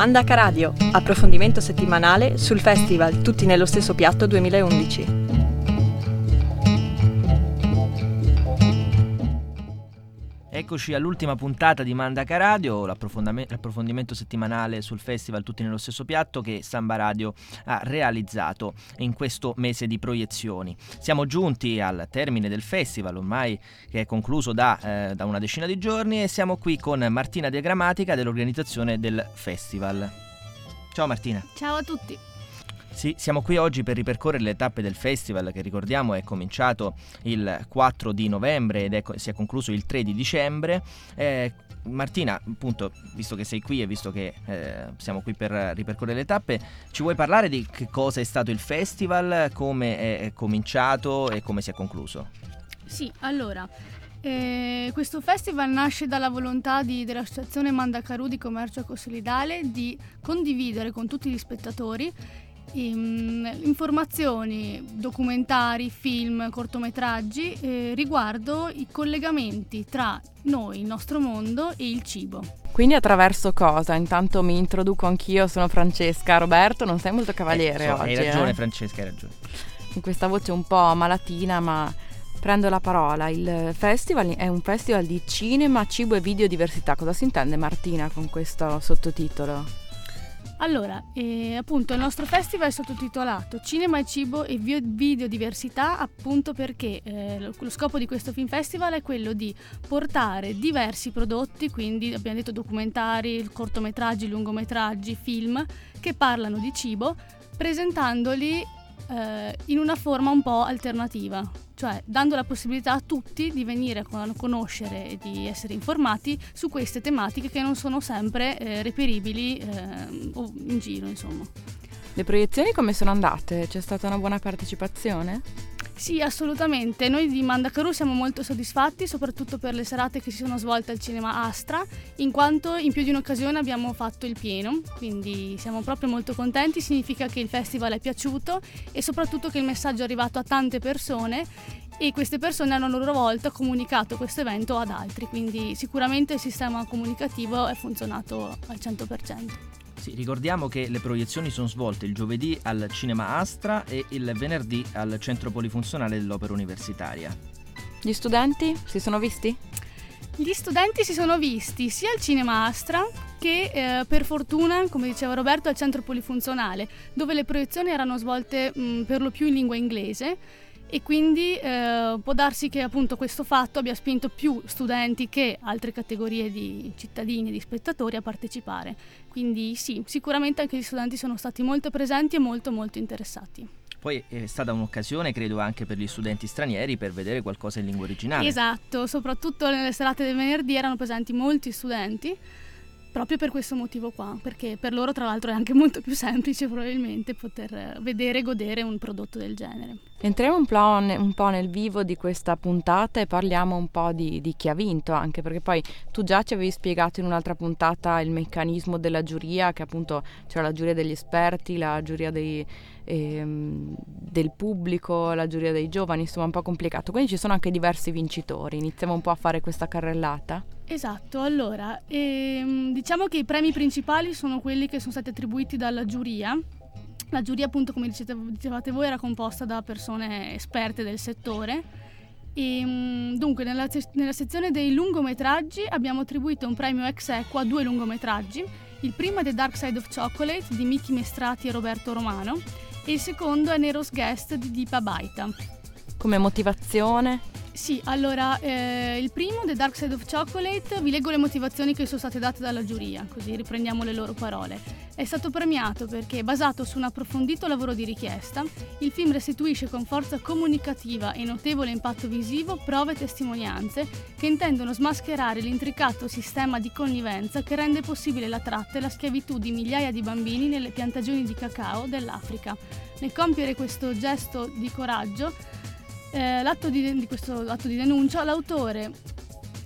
Mandaka Radio, approfondimento settimanale sul festival Tutti nello stesso piatto 2011. Eccoci all'ultima puntata di Mandaka Radio, l'approfondimento settimanale sul festival Tutti nello stesso piatto che Samba Radio ha realizzato in questo mese di proiezioni. Siamo giunti al termine del festival, ormai che è concluso da, eh, da una decina di giorni e siamo qui con Martina De Grammatica dell'organizzazione del festival. Ciao Martina. Ciao a tutti. Sì, siamo qui oggi per ripercorrere le tappe del festival che ricordiamo è cominciato il 4 di novembre ed è, si è concluso il 3 di dicembre. Eh, Martina, appunto, visto che sei qui e visto che eh, siamo qui per ripercorrere le tappe, ci vuoi parlare di che cosa è stato il festival, come è cominciato e come si è concluso? Sì, allora, eh, questo festival nasce dalla volontà di, dell'Associazione Mandacaru di Commercio Ecosolidale di condividere con tutti gli spettatori informazioni, documentari, film, cortometraggi eh, riguardo i collegamenti tra noi, il nostro mondo e il cibo. Quindi attraverso cosa? Intanto mi introduco anch'io, sono Francesca. Roberto, non sei molto cavaliere eh, oggi. Hai ragione eh? Francesca, hai ragione. Con questa voce un po' malatina, ma prendo la parola. Il festival è un festival di cinema, cibo e videodiversità. Cosa si intende Martina con questo sottotitolo? Allora, eh, appunto, il nostro festival è sottotitolato Cinema e cibo e videodiversità, appunto perché eh, lo scopo di questo film festival è quello di portare diversi prodotti, quindi abbiamo detto documentari, cortometraggi, lungometraggi, film che parlano di cibo, presentandoli eh, in una forma un po' alternativa, cioè dando la possibilità a tutti di venire a conoscere e di essere informati su queste tematiche che non sono sempre eh, reperibili eh, in giro, insomma. Le proiezioni come sono andate? C'è stata una buona partecipazione? Sì, assolutamente. Noi di Mandacaru siamo molto soddisfatti, soprattutto per le serate che si sono svolte al cinema Astra, in quanto in più di un'occasione abbiamo fatto il pieno, quindi siamo proprio molto contenti, significa che il festival è piaciuto e soprattutto che il messaggio è arrivato a tante persone e queste persone hanno a loro volta comunicato questo evento ad altri, quindi sicuramente il sistema comunicativo è funzionato al 100%. Sì, ricordiamo che le proiezioni sono svolte il giovedì al Cinema Astra e il venerdì al Centro Polifunzionale dell'Opera Universitaria. Gli studenti si sono visti? Gli studenti si sono visti sia al Cinema Astra che eh, per fortuna, come diceva Roberto, al Centro Polifunzionale, dove le proiezioni erano svolte mh, per lo più in lingua inglese e quindi eh, può darsi che appunto questo fatto abbia spinto più studenti che altre categorie di cittadini e di spettatori a partecipare. Quindi sì, sicuramente anche gli studenti sono stati molto presenti e molto molto interessati. Poi è stata un'occasione, credo, anche per gli studenti stranieri per vedere qualcosa in lingua originale. Esatto, soprattutto nelle serate del venerdì erano presenti molti studenti proprio per questo motivo qua, perché per loro tra l'altro è anche molto più semplice probabilmente poter vedere e godere un prodotto del genere. Entriamo un po', un po', nel vivo di questa puntata e parliamo un po' di, di, chi ha vinto, anche perché poi tu già ci avevi spiegato in un'altra puntata il meccanismo della giuria, che appunto c'era la giuria degli esperti, la giuria dei, ehm, del pubblico, la giuria dei giovani, insomma un po' complicato. Quindi ci sono anche diversi vincitori, iniziamo un po' a fare questa carrellata. Esatto, allora ehm, diciamo che i premi principali sono quelli che sono stati attribuiti dalla giuria la giuria, appunto, come dicevate voi, era composta da persone esperte del settore. E, mm, dunque, nella, nella, sezione dei lungometraggi abbiamo attribuito un premio ex equo a due lungometraggi. Il primo è The Dark Side of Chocolate di Miki Mestrati e Roberto Romano e il secondo è Nero's Guest di Deepa Baita. Come motivazione? Sì, allora eh, il primo, The Dark Side of Chocolate, vi leggo le motivazioni che sono state date dalla giuria, così riprendiamo le loro parole. È stato premiato perché, basato su un approfondito lavoro di richiesta, il film restituisce con forza comunicativa e notevole impatto visivo prove e testimonianze che intendono smascherare l'intricato sistema di connivenza che rende possibile la tratta e la schiavitù di migliaia di bambini nelle piantagioni di cacao dell'Africa. Nel compiere questo gesto di coraggio, eh, l'atto di, di questo atto di denuncia, l'autore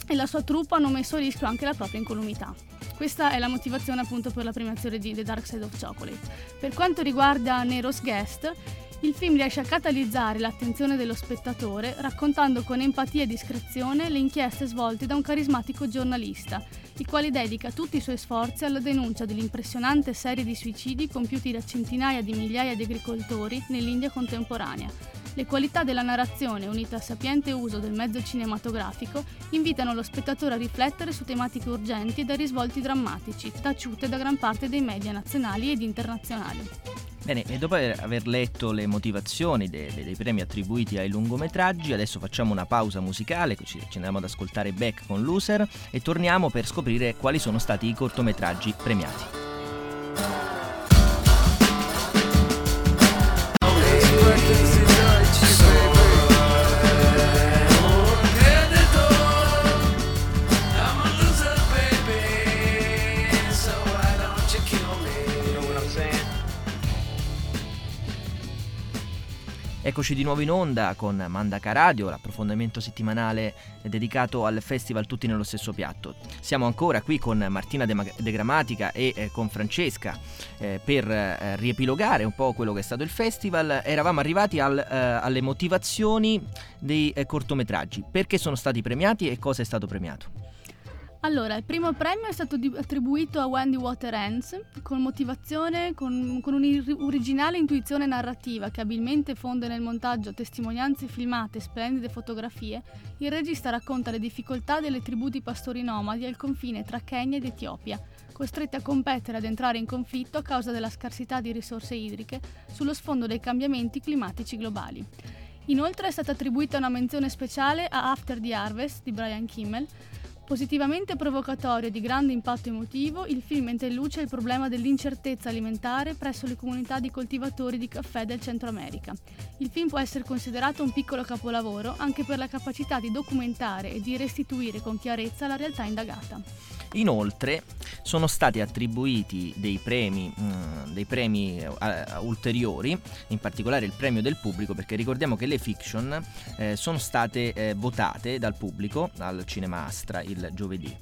e la sua truppa hanno messo a rischio anche la propria incolumità. Questa è la motivazione appunto per la premiazione di The Dark Side of Chocolate. Per quanto riguarda Nero's Guest, il film riesce a catalizzare l'attenzione dello spettatore raccontando con empatia e discrezione le inchieste svolte da un carismatico giornalista, il quale dedica tutti i suoi sforzi alla denuncia dell'impressionante serie di suicidi compiuti da centinaia di migliaia di agricoltori nell'India contemporanea. Le qualità della narrazione, unite al sapiente uso del mezzo cinematografico, invitano lo spettatore a riflettere su tematiche urgenti e dai risvolti drammatici, taciute da gran parte dei media nazionali ed internazionali. Bene, e dopo aver letto le motivazioni dei, dei premi attribuiti ai lungometraggi, adesso facciamo una pausa musicale, ci, ci andiamo ad ascoltare Beck con Loser e torniamo per scoprire quali sono stati i cortometraggi premiati. Eccoci di nuovo in onda con Mandaka Radio, l'approfondimento settimanale dedicato al festival Tutti nello stesso piatto. Siamo ancora qui con Martina De, De Grammatica e eh, con Francesca eh, per eh, riepilogare un po' quello che è stato il festival. Eravamo arrivati al, eh, alle motivazioni dei eh, cortometraggi, perché sono stati premiati e cosa è stato premiato. Allora, il primo premio è stato di- attribuito a Wendy Waterhands con motivazione, con, con un'originale intuizione narrativa che abilmente fonde nel montaggio testimonianze filmate e splendide fotografie. Il regista racconta le difficoltà delle tribù di pastori nomadi al confine tra Kenya ed Etiopia, costrette a competere ad entrare in conflitto a causa della scarsità di risorse idriche sullo sfondo dei cambiamenti climatici globali. Inoltre è stata attribuita una menzione speciale a After the Harvest di Brian Kimmel, Positivamente provocatorio e di grande impatto emotivo, il film mette in luce il problema dell'incertezza alimentare presso le comunità di coltivatori di caffè del Centro America. Il film può essere considerato un piccolo capolavoro anche per la capacità di documentare e di restituire con chiarezza la realtà indagata. Inoltre sono stati attribuiti dei premi, mh, mm, dei premi uh, ulteriori, in particolare il premio del pubblico, perché ricordiamo che le fiction eh, sono state eh, votate dal pubblico al Cinema Astra il giovedì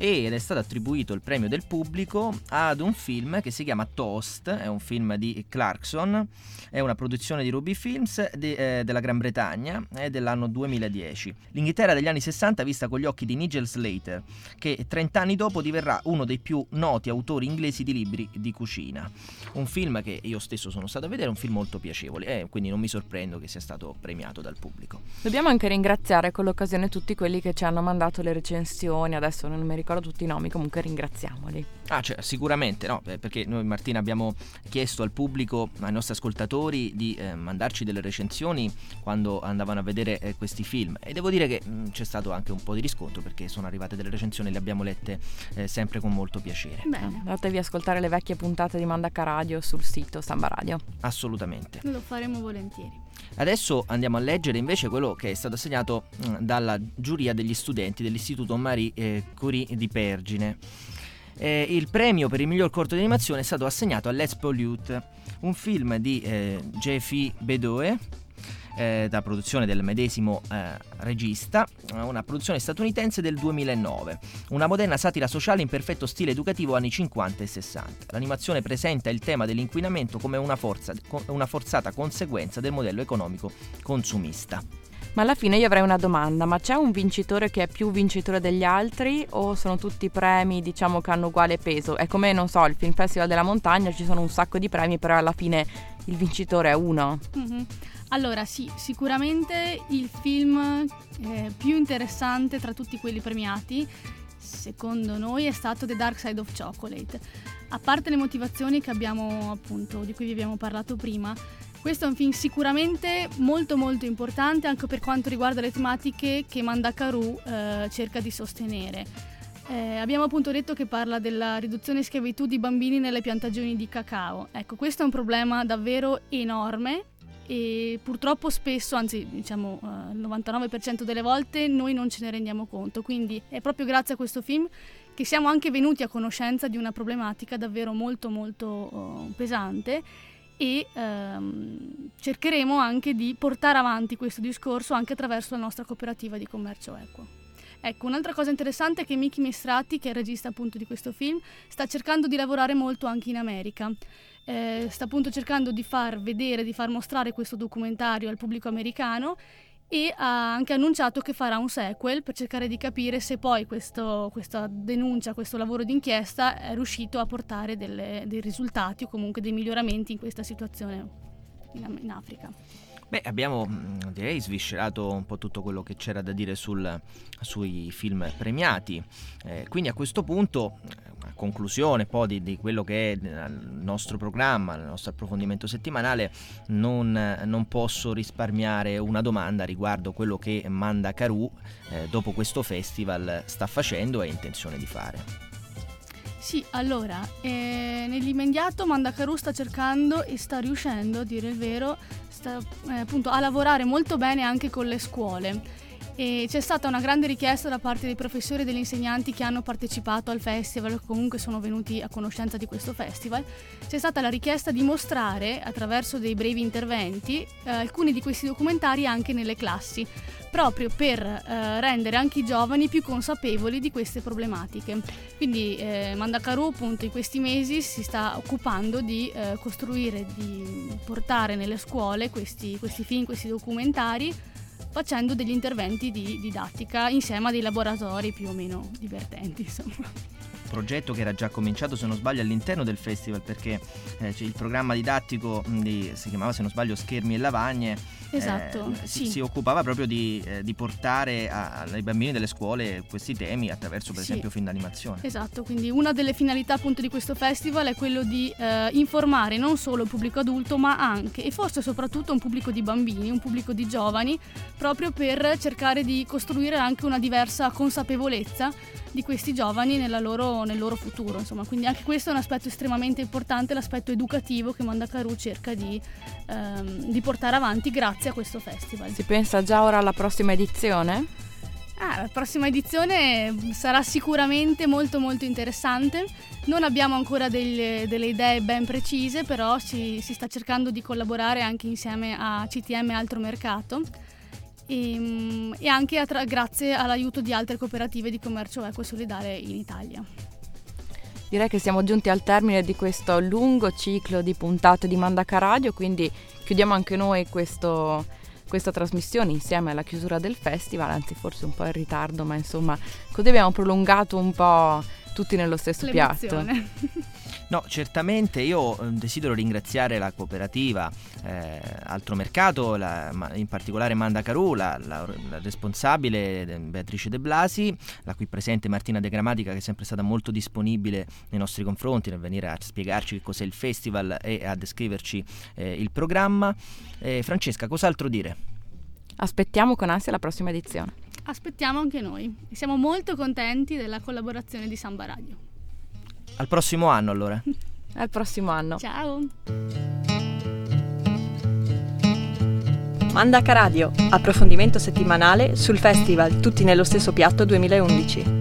ed è stato attribuito il premio del pubblico ad un film che si chiama Toast, è un film di Clarkson, è una produzione di Ruby Films de, eh, della Gran Bretagna, è dell'anno 2010. L'Inghilterra degli anni 60 vista con gli occhi di Nigel Slater, che 30 anni dopo diverrà uno dei più noti autori inglesi di libri di cucina. Un film che io stesso sono stato a vedere, un film molto piacevole eh, quindi non mi sorprendo che sia stato premiato dal pubblico. Dobbiamo anche ringraziare con l'occasione tutti quelli che ci hanno mandato le recensioni, adesso non mi ricordo tutti i nomi, comunque ringraziamoli. Ah, cioè, sicuramente no, perché noi Martina abbiamo chiesto al pubblico, ai nostri ascoltatori di eh, mandarci delle recensioni quando andavano a vedere eh, questi film e devo dire che mh, mm, c'è stato anche un po' di riscontro perché sono arrivate delle recensioni e le abbiamo lette eh, sempre con molto piacere. Bene. Andatevi a ascoltare le vecchie puntate di Mandaca Radio sul sito Samba Radio. Assolutamente. Lo faremo volentieri. Adesso andiamo a leggere invece quello che è stato assegnato mm, dalla giuria degli studenti dell'Istituto Marie eh, Curie di Pergine. Eh, il premio per il miglior corto di animazione è stato assegnato a Let's Pollute, un film di eh, Jeffy Bedoe eh, da produzione del medesimo eh, regista, una produzione statunitense del 2009, una moderna satira sociale in perfetto stile educativo anni 50 e 60. L'animazione presenta il tema dell'inquinamento come una, forza, una forzata conseguenza del modello economico consumista. Ma alla fine io avrei una domanda, ma c'è un vincitore che è più vincitore degli altri o sono tutti premi diciamo che hanno uguale peso? È come, non so, il Film Festival della Montagna, ci sono un sacco di premi, però alla fine il vincitore è uno. Mm-hmm. Allora sì, sicuramente il film eh, più interessante tra tutti quelli premiati, secondo noi, è stato The Dark Side of Chocolate. A parte le motivazioni abbiamo, appunto, di cui vi abbiamo parlato prima, questo è un film sicuramente molto molto importante anche per quanto riguarda le tematiche che Mandakaru eh, cerca di sostenere. Eh, abbiamo appunto detto che parla della riduzione e schiavitù di bambini nelle piantagioni di cacao. Ecco, questo è un problema davvero enorme e purtroppo spesso, anzi diciamo uh, il 99% delle volte, noi non ce ne rendiamo conto. Quindi è proprio grazie a questo film che siamo anche venuti a conoscenza di una problematica davvero molto molto uh, pesante e um, cercheremo anche di portare avanti questo discorso anche attraverso la nostra cooperativa di commercio equo. Ecco, un'altra cosa interessante è che Miki Mestrati, che è il regista appunto di questo film, sta cercando di lavorare molto anche in America. Eh, sta appunto cercando di far vedere, di far mostrare questo documentario al pubblico americano e ha anche annunciato che farà un sequel per cercare di capire se poi questo, questa denuncia, questo lavoro d'inchiesta è riuscito a portare delle, dei risultati o comunque dei miglioramenti in questa situazione in, in Africa. Beh, abbiamo mm, direi sviscerato un po' tutto quello che c'era da dire sul, sui film premiati. Eh, quindi a questo punto, a conclusione poi di, di, quello che è il nostro programma, il nostro approfondimento settimanale, non, non posso risparmiare una domanda riguardo quello che Manda Caru eh, dopo questo festival sta facendo e ha intenzione di fare. Sì, allora, eh, nell'immediato Mandacaru sta cercando e sta riuscendo, a dire il vero, sta, eh, appunto, a lavorare molto bene anche con le scuole. E c'è stata una grande richiesta da parte dei professori e degli insegnanti che hanno partecipato al festival o comunque sono venuti a conoscenza di questo festival. C'è stata la richiesta di mostrare attraverso dei brevi interventi eh, alcuni di questi documentari anche nelle classi proprio per eh, rendere anche i giovani più consapevoli di queste problematiche. Quindi eh, Mandakaru appunto in questi mesi si sta occupando di eh, costruire, di portare nelle scuole questi, questi film, questi documentari facendo degli interventi di didattica insieme a dei laboratori più o meno divertenti insomma progetto che era già cominciato, se non sbaglio, all'interno del festival perché eh, il programma didattico di, si chiamava, se non sbaglio, Schermi e Lavagne. Esatto, eh, sì. si, occupava proprio di, eh, di portare a, ai bambini delle scuole questi temi attraverso per sì. esempio film d'animazione. Esatto, quindi una delle finalità appunto di questo festival è quello di eh, informare non solo il pubblico adulto ma anche e forse soprattutto un pubblico di bambini, un pubblico di giovani, proprio per cercare di costruire anche una diversa consapevolezza di questi giovani loro, nel loro futuro. Insomma. Quindi anche questo è un aspetto estremamente importante, l'aspetto educativo che Mandakaru cerca di, ehm, di portare avanti grazie a questo festival. Si pensa già ora alla prossima edizione? Ah, la prossima edizione sarà sicuramente molto molto interessante. Non abbiamo ancora delle, delle idee ben precise, però si, si, sta cercando di collaborare anche insieme a CTM Altro Mercato e, ehm, e anche attra- grazie all'aiuto di altre cooperative di commercio equo e solidale in Italia. Direi che siamo giunti al termine di questo lungo ciclo di puntate di Mandaca Radio, quindi chiudiamo anche noi questo, questa trasmissione insieme alla chiusura del festival, anzi forse un po' in ritardo, ma insomma così abbiamo prolungato un po' tutti nello stesso L'emozione. piatto. No, certamente io eh, desidero ringraziare la cooperativa eh, Altro Mercato, la, in particolare Manda Caru, la, la, la, responsabile Beatrice De Blasi, la qui presente Martina De Grammatica che è sempre stata molto disponibile nei nostri confronti nel venire a spiegarci che cos'è il festival e a descriverci eh, il programma. Eh, Francesca, cos'altro dire? Aspettiamo con ansia la prossima edizione. Aspettiamo anche noi. Siamo molto contenti della collaborazione di Samba Radio. Al prossimo anno allora. Al prossimo anno. Ciao. Mandaca Radio, approfondimento settimanale sul festival Tutti nello stesso piatto 2011.